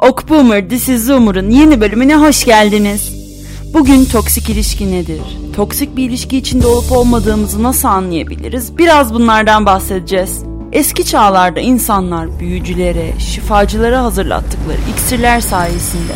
Ok Boomer This is Zoomer'ın yeni bölümüne hoş geldiniz. Bugün toksik ilişki nedir? Toksik bir ilişki içinde olup olmadığımızı nasıl anlayabiliriz? Biraz bunlardan bahsedeceğiz. Eski çağlarda insanlar büyücülere, şifacılara hazırlattıkları iksirler sayesinde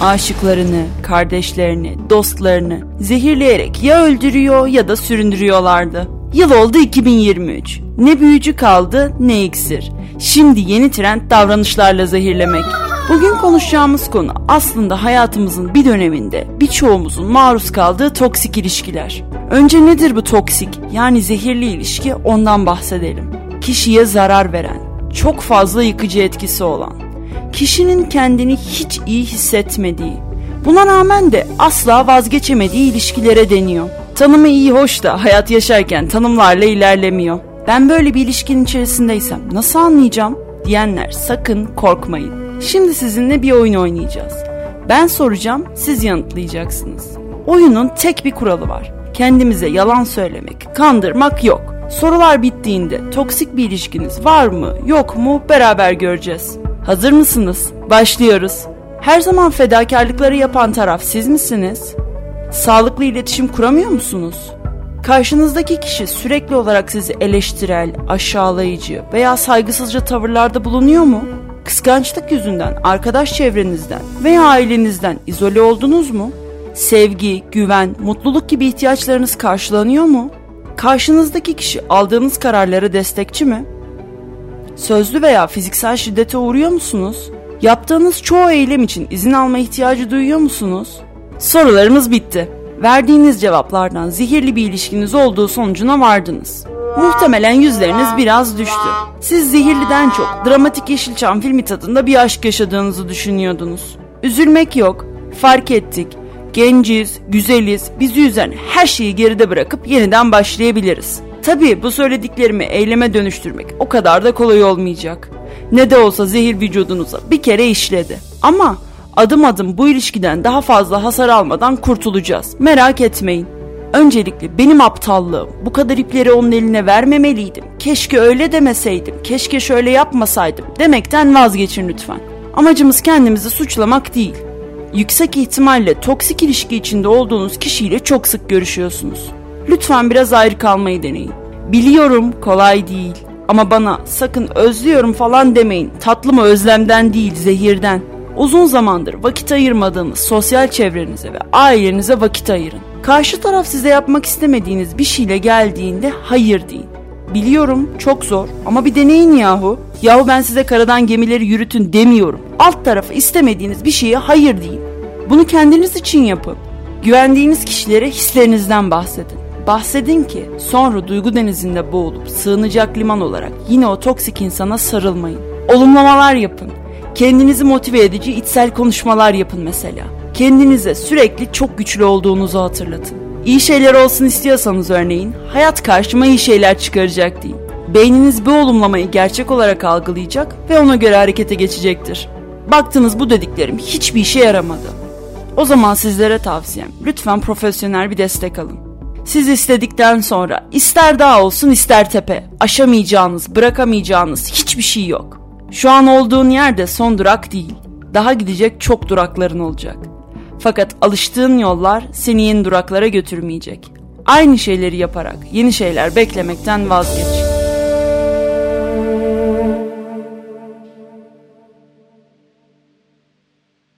aşıklarını, kardeşlerini, dostlarını zehirleyerek ya öldürüyor ya da süründürüyorlardı. Yıl oldu 2023. Ne büyücü kaldı ne iksir. Şimdi yeni trend davranışlarla zehirlemek. Bugün konuşacağımız konu aslında hayatımızın bir döneminde birçoğumuzun maruz kaldığı toksik ilişkiler. Önce nedir bu toksik yani zehirli ilişki ondan bahsedelim. Kişiye zarar veren, çok fazla yıkıcı etkisi olan, kişinin kendini hiç iyi hissetmediği, buna rağmen de asla vazgeçemediği ilişkilere deniyor. Tanımı iyi hoş da hayat yaşarken tanımlarla ilerlemiyor. Ben böyle bir ilişkinin içerisindeysem nasıl anlayacağım diyenler sakın korkmayın. Şimdi sizinle bir oyun oynayacağız. Ben soracağım, siz yanıtlayacaksınız. Oyunun tek bir kuralı var. Kendimize yalan söylemek, kandırmak yok. Sorular bittiğinde toksik bir ilişkiniz var mı, yok mu beraber göreceğiz. Hazır mısınız? Başlıyoruz. Her zaman fedakarlıkları yapan taraf siz misiniz? Sağlıklı iletişim kuramıyor musunuz? Karşınızdaki kişi sürekli olarak sizi eleştirel, aşağılayıcı veya saygısızca tavırlarda bulunuyor mu? Kıskançlık yüzünden arkadaş çevrenizden veya ailenizden izole oldunuz mu? Sevgi, güven, mutluluk gibi ihtiyaçlarınız karşılanıyor mu? Karşınızdaki kişi aldığınız kararlara destekçi mi? Sözlü veya fiziksel şiddete uğruyor musunuz? Yaptığınız çoğu eylem için izin alma ihtiyacı duyuyor musunuz? Sorularımız bitti. Verdiğiniz cevaplardan zehirli bir ilişkiniz olduğu sonucuna vardınız. Muhtemelen yüzleriniz biraz düştü. Siz zehirliden çok dramatik Yeşilçam filmi tadında bir aşk yaşadığınızı düşünüyordunuz. Üzülmek yok. Fark ettik. Genciz, güzeliz, bizi üzen her şeyi geride bırakıp yeniden başlayabiliriz. Tabii bu söylediklerimi eyleme dönüştürmek o kadar da kolay olmayacak. Ne de olsa zehir vücudunuza bir kere işledi. Ama adım adım bu ilişkiden daha fazla hasar almadan kurtulacağız. Merak etmeyin. Öncelikle benim aptallığım. Bu kadar ipleri onun eline vermemeliydim. Keşke öyle demeseydim. Keşke şöyle yapmasaydım demekten vazgeçin lütfen. Amacımız kendimizi suçlamak değil. Yüksek ihtimalle toksik ilişki içinde olduğunuz kişiyle çok sık görüşüyorsunuz. Lütfen biraz ayrı kalmayı deneyin. Biliyorum kolay değil ama bana sakın özlüyorum falan demeyin. Tatlı mı özlemden değil zehirden. Uzun zamandır vakit ayırmadığınız sosyal çevrenize ve ailenize vakit ayırın. Karşı taraf size yapmak istemediğiniz bir şeyle geldiğinde hayır deyin. Biliyorum çok zor ama bir deneyin yahu. Yahu ben size karadan gemileri yürütün demiyorum. Alt tarafı istemediğiniz bir şeye hayır deyin. Bunu kendiniz için yapın. Güvendiğiniz kişilere hislerinizden bahsedin. Bahsedin ki sonra duygu denizinde boğulup sığınacak liman olarak yine o toksik insana sarılmayın. Olumlamalar yapın. Kendinizi motive edici içsel konuşmalar yapın mesela. Kendinize sürekli çok güçlü olduğunuzu hatırlatın. İyi şeyler olsun istiyorsanız örneğin, hayat karşıma iyi şeyler çıkaracak deyin. Beyniniz bu olumlamayı gerçek olarak algılayacak ve ona göre harekete geçecektir. Baktınız bu dediklerim hiçbir işe yaramadı. O zaman sizlere tavsiyem lütfen profesyonel bir destek alın. Siz istedikten sonra ister dağ olsun ister tepe aşamayacağınız, bırakamayacağınız hiçbir şey yok. Şu an olduğun yerde son durak değil. Daha gidecek çok durakların olacak. Fakat alıştığın yollar seni yeni duraklara götürmeyecek. Aynı şeyleri yaparak yeni şeyler beklemekten vazgeç.